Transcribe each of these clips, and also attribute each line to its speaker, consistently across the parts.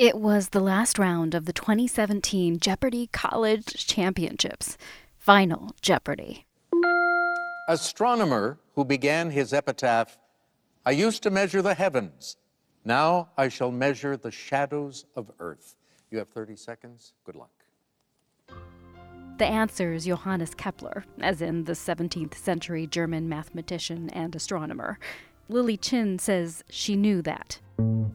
Speaker 1: It was the last round of the 2017 Jeopardy College Championships. Final Jeopardy!
Speaker 2: Astronomer who began his epitaph I used to measure the heavens. Now I shall measure the shadows of earth. You have 30 seconds. Good luck.
Speaker 1: The answer is Johannes Kepler, as in the 17th century German mathematician and astronomer. Lily Chin says she knew that.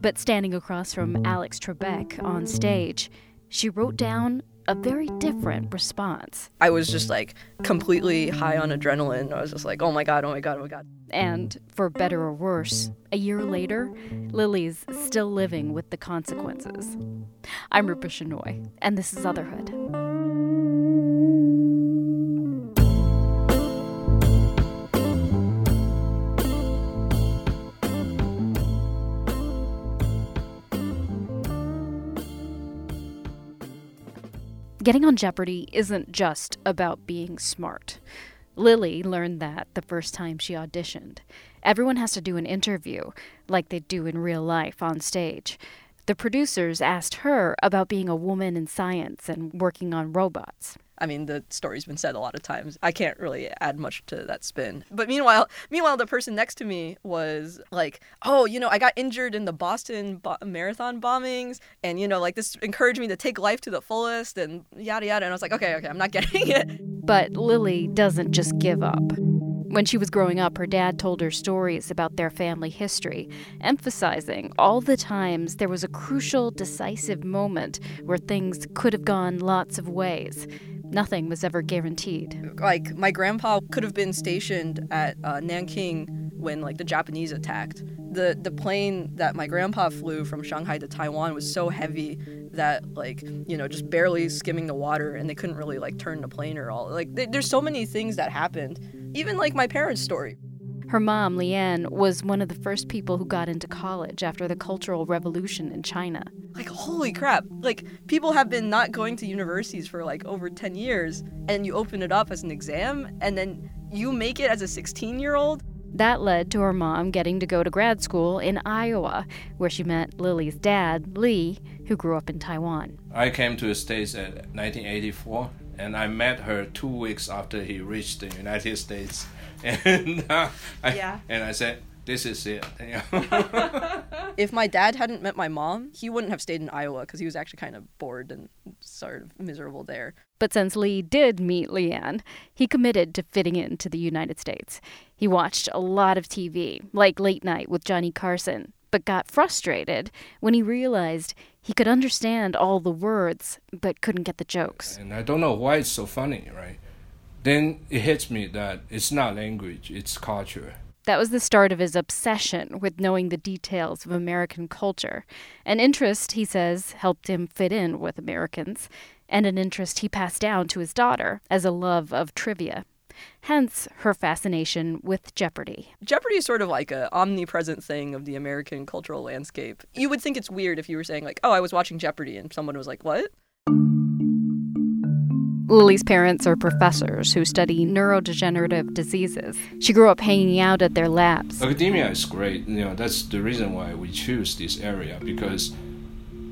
Speaker 1: But standing across from Alex Trebek on stage, she wrote down a very different response.
Speaker 3: I was just like completely high on adrenaline. I was just like, oh my God, oh my God, oh my God.
Speaker 1: And for better or worse, a year later, Lily's still living with the consequences. I'm Rupa Shenoy, and this is Otherhood. Getting on Jeopardy isn't just about being smart. Lily learned that the first time she auditioned. Everyone has to do an interview, like they do in real life on stage. The producers asked her about being a woman in science and working on robots.
Speaker 3: I mean, the story's been said a lot of times. I can't really add much to that spin. But meanwhile, meanwhile, the person next to me was like, "Oh, you know, I got injured in the Boston bo- marathon bombings, and you know, like this encouraged me to take life to the fullest, and yada yada." And I was like, "Okay, okay, I'm not getting it."
Speaker 1: But Lily doesn't just give up. When she was growing up, her dad told her stories about their family history, emphasizing all the times there was a crucial, decisive moment where things could have gone lots of ways. Nothing was ever guaranteed.
Speaker 3: Like my grandpa could have been stationed at uh, Nanking when like the Japanese attacked. The the plane that my grandpa flew from Shanghai to Taiwan was so heavy that like you know just barely skimming the water and they couldn't really like turn the plane or all. Like th- there's so many things that happened. Even like my parents' story.
Speaker 1: Her mom, Liane, was one of the first people who got into college after the Cultural Revolution in China.
Speaker 3: Like, holy crap. Like, people have been not going to universities for like over 10 years, and you open it up as an exam, and then you make it as a 16 year old.
Speaker 1: That led to her mom getting to go to grad school in Iowa, where she met Lily's dad, Lee, who grew up in Taiwan.
Speaker 4: I came to the States in 1984, and I met her two weeks after he reached the United States. And, uh, I,
Speaker 3: Yeah.
Speaker 4: and I said, this is it.
Speaker 3: If my dad hadn't met my mom, he wouldn't have stayed in Iowa because he was actually kind of bored and sort of miserable there.
Speaker 1: But since Lee did meet Liane, he committed to fitting into the United States. He watched a lot of TV, like Late Night with Johnny Carson, but got frustrated when he realized he could understand all the words but couldn't get the jokes.
Speaker 4: and I don't know why it's so funny, right? Then it hits me that it's not language, it's culture.
Speaker 1: That was the start of his obsession with knowing the details of American culture. An interest, he says, helped him fit in with Americans, and an interest he passed down to his daughter as a love of trivia. Hence her fascination with Jeopardy.
Speaker 3: Jeopardy is sort of like a omnipresent thing of the American cultural landscape. You would think it's weird if you were saying like, "Oh, I was watching Jeopardy," and someone was like, "What?"
Speaker 1: Lily's parents are professors who study neurodegenerative diseases. She grew up hanging out at their labs.
Speaker 4: Academia is great. You know, that's the reason why we choose this area because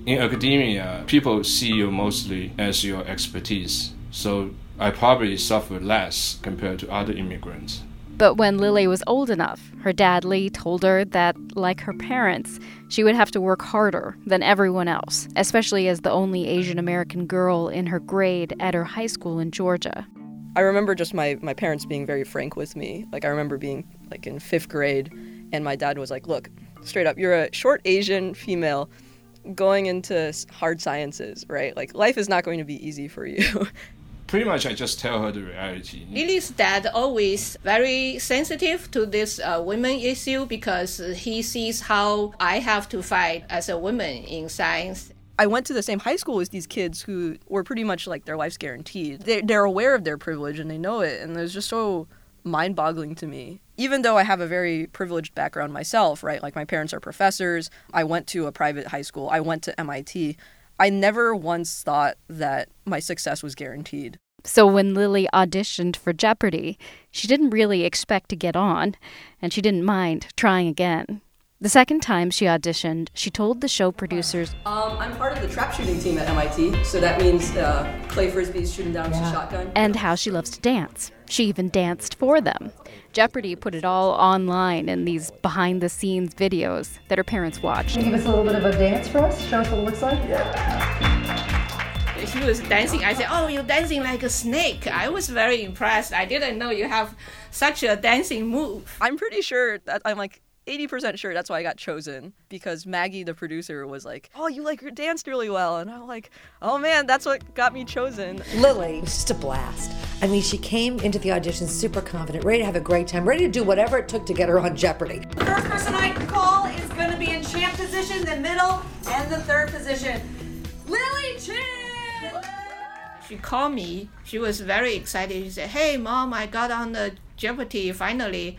Speaker 4: in academia, people see you mostly as your expertise. So I probably suffer less compared to other immigrants.
Speaker 1: But when Lily was old enough, her dad Lee told her that, like her parents, she would have to work harder than everyone else, especially as the only Asian American girl in her grade at her high school in Georgia.
Speaker 3: I remember just my, my parents being very frank with me. Like I remember being like in fifth grade, and my dad was like, "Look, straight up, you're a short Asian female going into hard sciences, right? Like life is not going to be easy for you."
Speaker 4: Pretty much, I just tell her the reality.
Speaker 5: Lily's dad always very sensitive to this uh, women issue because he sees how I have to fight as a woman in science.
Speaker 3: I went to the same high school as these kids who were pretty much like their life's guaranteed. They're, they're aware of their privilege and they know it, and it was just so mind boggling to me. Even though I have a very privileged background myself, right? Like my parents are professors, I went to a private high school, I went to MIT. I never once thought that my success was guaranteed.
Speaker 1: So when Lily auditioned for Jeopardy, she didn't really expect to get on, and she didn't mind trying again. The second time she auditioned, she told the show producers,
Speaker 3: Um, I'm part of the trap shooting team at MIT, so that means uh, Clay Frisbee's shooting down with a shotgun.
Speaker 1: and how she loves to dance. She even danced for them. Jeopardy put it all online in these behind the scenes videos that her parents watched.
Speaker 6: Give us a little bit of a dance for us. Show us what it looks like.
Speaker 5: She was dancing. I said, "Oh, you're dancing like a snake." I was very impressed. I didn't know you have such a dancing move.
Speaker 3: I'm pretty sure that I'm like 80% sure that's why I got chosen because Maggie, the producer, was like, "Oh, you like danced really well," and I'm like, "Oh man, that's what got me chosen."
Speaker 6: Lily was just a blast. I mean, she came into the audition super confident, ready to have a great time, ready to do whatever it took to get her on Jeopardy.
Speaker 7: The first person I call is going to be in champ position, the middle, and the third position. Lily Chin!
Speaker 5: She called me. She was very excited. She said, "Hey, mom, I got on the Jeopardy finally."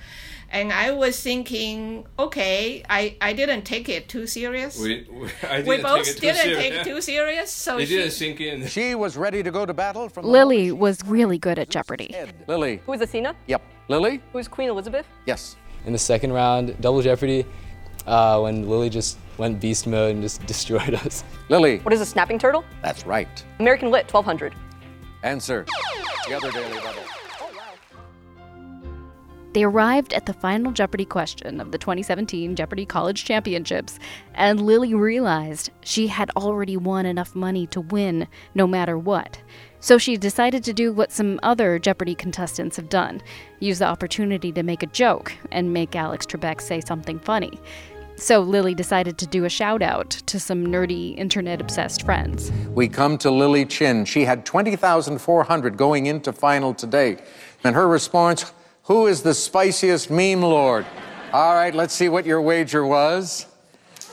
Speaker 5: And I was thinking, okay, I, I didn't take it too serious.
Speaker 4: We, we, I
Speaker 5: We
Speaker 4: didn't
Speaker 5: both
Speaker 4: take it
Speaker 5: didn't
Speaker 4: serious.
Speaker 5: take it too serious. So
Speaker 4: It
Speaker 5: she,
Speaker 4: didn't sink in.
Speaker 2: She was ready to go to battle from
Speaker 1: Lily
Speaker 2: moment
Speaker 1: was really good at Jeopardy.
Speaker 2: Lily.
Speaker 3: Who's Athena?
Speaker 2: Yep. Lily?
Speaker 3: Who's Queen Elizabeth?
Speaker 2: Yes.
Speaker 8: in the second round, Double Jeopardy, uh, when Lily just went beast mode and just destroyed us.
Speaker 2: Lily.
Speaker 3: What is a snapping turtle?
Speaker 2: That's right.
Speaker 3: American Lit 1200.
Speaker 2: Answer. The other daily double.
Speaker 1: They arrived at the final Jeopardy question of the 2017 Jeopardy College Championships, and Lily realized she had already won enough money to win no matter what. So she decided to do what some other Jeopardy contestants have done use the opportunity to make a joke and make Alex Trebek say something funny. So Lily decided to do a shout out to some nerdy internet obsessed friends.
Speaker 2: We come to Lily Chin. She had 20,400 going into final today. And her response, who is the spiciest meme lord? All right, let's see what your wager was.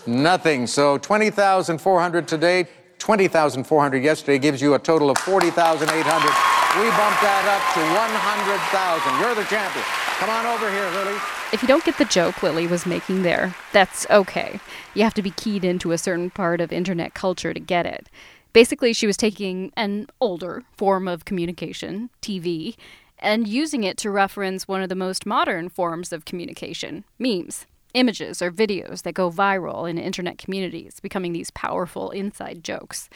Speaker 2: Nothing. So 20,400 today, 20,400 yesterday gives you a total of 40,800. We bumped that up to 100,000. You're the champion. Come on over here, Lily.
Speaker 1: If you don't get the joke Lily was making there, that's okay. You have to be keyed into a certain part of internet culture to get it. Basically, she was taking an older form of communication, TV, and using it to reference one of the most modern forms of communication memes, images, or videos that go viral in internet communities, becoming these powerful inside jokes.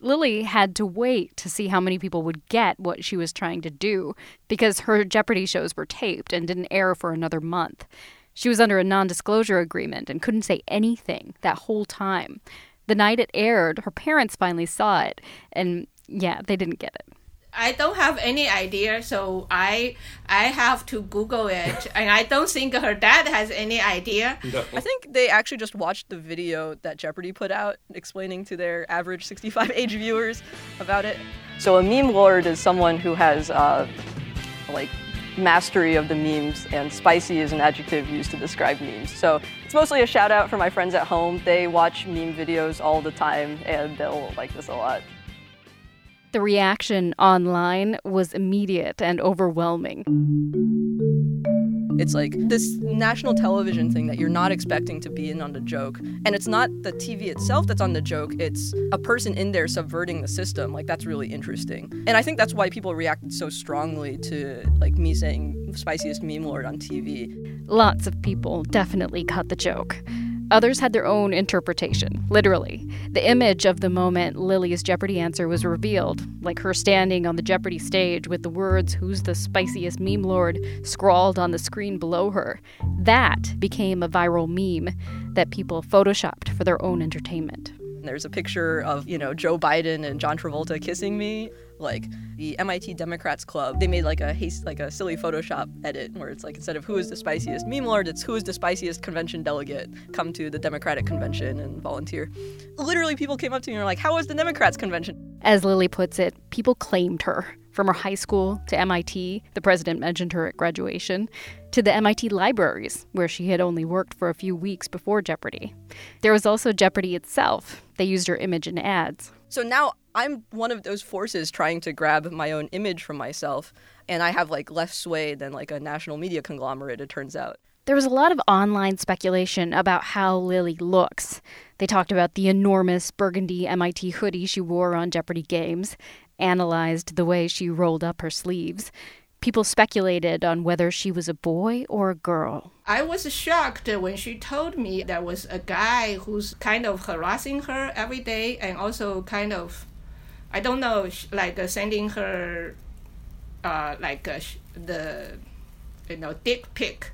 Speaker 1: Lily had to wait to see how many people would get what she was trying to do because her Jeopardy shows were taped and didn't air for another month. She was under a non disclosure agreement and couldn't say anything that whole time. The night it aired, her parents finally saw it, and yeah, they didn't get it.
Speaker 5: I don't have any idea, so I I have to Google it, and I don't think her dad has any idea.
Speaker 3: I think they actually just watched the video that Jeopardy put out explaining to their average 65 age viewers about it. So a meme lord is someone who has uh, like mastery of the memes, and spicy is an adjective used to describe memes. So it's mostly a shout out for my friends at home. They watch meme videos all the time, and they'll like this a lot.
Speaker 1: The reaction online was immediate and overwhelming.
Speaker 3: It's like this national television thing that you're not expecting to be in on the joke. And it's not the TV itself that's on the joke, it's a person in there subverting the system. Like that's really interesting. And I think that's why people reacted so strongly to like me saying spiciest meme lord on TV.
Speaker 1: Lots of people definitely cut the joke. Others had their own interpretation, literally. The image of the moment Lily's Jeopardy answer was revealed, like her standing on the Jeopardy stage with the words, Who's the spiciest meme lord, scrawled on the screen below her. That became a viral meme that people photoshopped for their own entertainment.
Speaker 3: There's a picture of, you know, Joe Biden and John Travolta kissing me. Like the MIT Democrats Club, they made like a haste, like a silly Photoshop edit where it's like instead of who is the spiciest meme lord, it's who is the spiciest convention delegate. Come to the Democratic convention and volunteer. Literally, people came up to me and were like, "How was the Democrats convention?"
Speaker 1: As Lily puts it, people claimed her. From her high school to MIT, the president mentioned her at graduation, to the MIT libraries, where she had only worked for a few weeks before Jeopardy. There was also Jeopardy itself. They used her image in ads.
Speaker 3: So now I'm one of those forces trying to grab my own image from myself, and I have like less sway than like a national media conglomerate. It turns out.
Speaker 1: There was a lot of online speculation about how Lily looks. They talked about the enormous burgundy MIT hoodie she wore on Jeopardy games, analyzed the way she rolled up her sleeves. People speculated on whether she was a boy or a girl.
Speaker 5: I was shocked when she told me there was a guy who's kind of harassing her every day and also kind of, I don't know, like uh, sending her, uh, like uh, the, you know, dick pic.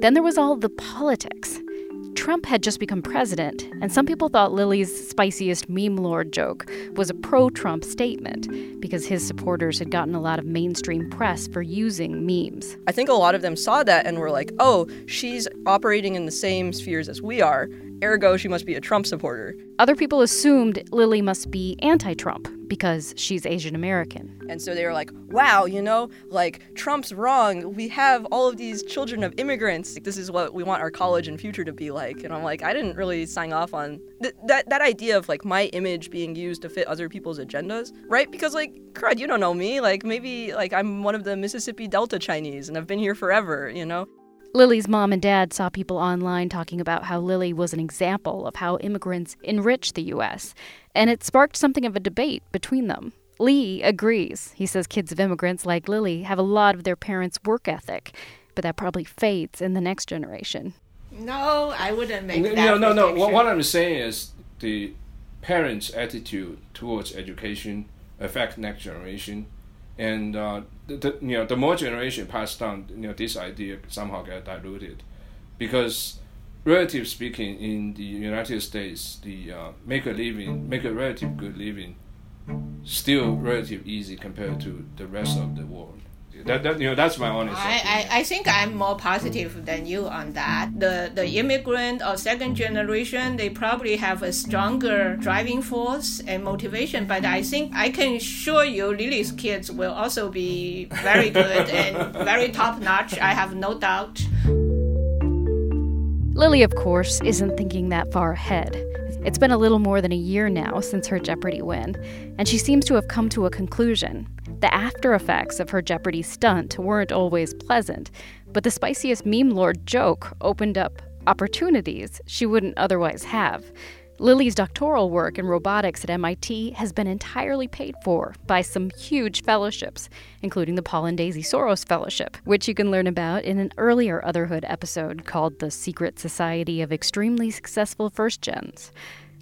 Speaker 1: Then there was all the politics. Trump had just become president, and some people thought Lily's spiciest meme lord joke was a pro Trump statement because his supporters had gotten a lot of mainstream press for using memes.
Speaker 3: I think a lot of them saw that and were like, oh, she's operating in the same spheres as we are, ergo, she must be a Trump supporter.
Speaker 1: Other people assumed Lily must be anti Trump because she's Asian American.
Speaker 3: And so they were like, wow, you know, like Trump's wrong. We have all of these children of immigrants. This is what we want our college and future to be like. And I'm like, I didn't really sign off on th- that, that idea of like my image being used to fit other people's agendas, right? Because like, crud, you don't know me. Like maybe like I'm one of the Mississippi Delta Chinese and I've been here forever, you know?
Speaker 1: Lily's mom and dad saw people online talking about how Lily was an example of how immigrants enrich the U.S., and it sparked something of a debate between them. Lee agrees. He says kids of immigrants like Lily have a lot of their parents' work ethic, but that probably fades in the next generation.
Speaker 5: No, I wouldn't make that.
Speaker 4: No, no, no. What, what I'm saying is the parents' attitude towards education affect next generation, and uh, the, the you know the more generation passed down, you know this idea somehow get diluted, because relative speaking, in the United States, the uh, make a living, make a relative good living, still relative easy compared to the rest of the world. That, that you know that's my honest.
Speaker 5: I,
Speaker 4: opinion.
Speaker 5: I, I think I'm more positive than you on that. The the immigrant or second generation, they probably have a stronger driving force and motivation. But I think I can assure you, Lily's kids will also be very good and very top notch. I have no doubt.
Speaker 1: Lily, of course, isn't thinking that far ahead. It's been a little more than a year now since her Jeopardy win, and she seems to have come to a conclusion. The after effects of her Jeopardy stunt weren't always pleasant, but the spiciest meme lord joke opened up opportunities she wouldn't otherwise have. Lily's doctoral work in robotics at MIT has been entirely paid for by some huge fellowships, including the Paul and Daisy Soros Fellowship, which you can learn about in an earlier Otherhood episode called The Secret Society of Extremely Successful First Gens.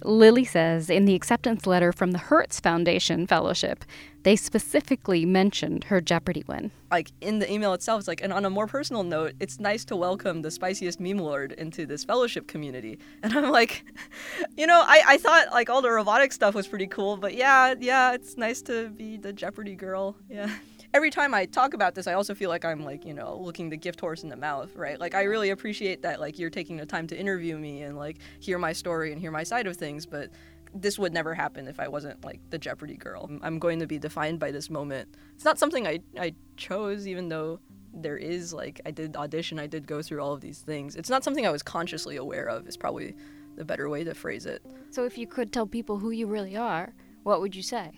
Speaker 1: Lily says in the acceptance letter from the Hertz Foundation Fellowship, they specifically mentioned her Jeopardy win.
Speaker 3: Like in the email itself, it's like, and on a more personal note, it's nice to welcome the spiciest meme lord into this fellowship community. And I'm like, you know, I, I thought like all the robotic stuff was pretty cool, but yeah, yeah, it's nice to be the Jeopardy girl. Yeah. Every time I talk about this, I also feel like I'm like, you know, looking the gift horse in the mouth, right? Like I really appreciate that like you're taking the time to interview me and like hear my story and hear my side of things, but this would never happen if I wasn't like the Jeopardy girl. I'm going to be defined by this moment. It's not something I, I chose, even though there is like I did audition, I did go through all of these things. It's not something I was consciously aware of, is probably the better way to phrase it.
Speaker 1: So if you could tell people who you really are, what would you say?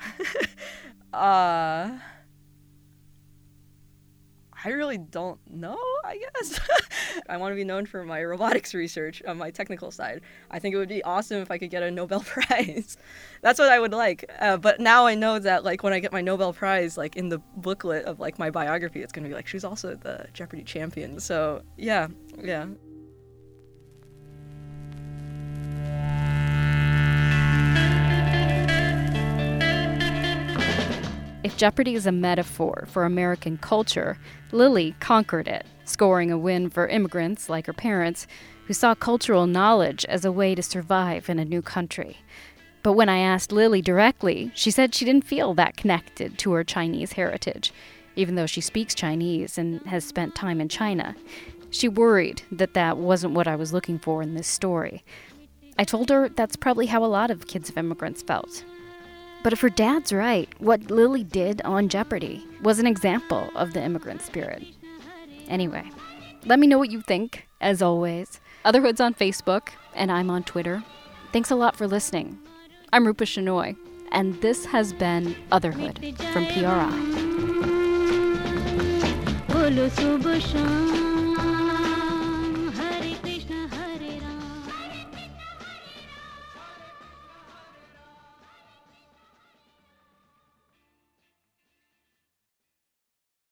Speaker 3: Uh I really don't know, I guess. I want to be known for my robotics research on my technical side. I think it would be awesome if I could get a Nobel Prize. That's what I would like. Uh, but now I know that like when I get my Nobel Prize, like in the booklet of like my biography, it's gonna be like she's also the Jeopardy champion. So yeah, yeah.
Speaker 1: If Jeopardy is a metaphor for American culture, Lily conquered it, scoring a win for immigrants like her parents who saw cultural knowledge as a way to survive in a new country. But when I asked Lily directly, she said she didn't feel that connected to her Chinese heritage, even though she speaks Chinese and has spent time in China. She worried that that wasn't what I was looking for in this story. I told her that's probably how a lot of kids of immigrants felt. But if her dad's right, what Lily did on Jeopardy was an example of the immigrant spirit. Anyway, let me know what you think, as always. Otherhood's on Facebook, and I'm on Twitter. Thanks a lot for listening. I'm Rupa Shenoy, and this has been Otherhood from PRI.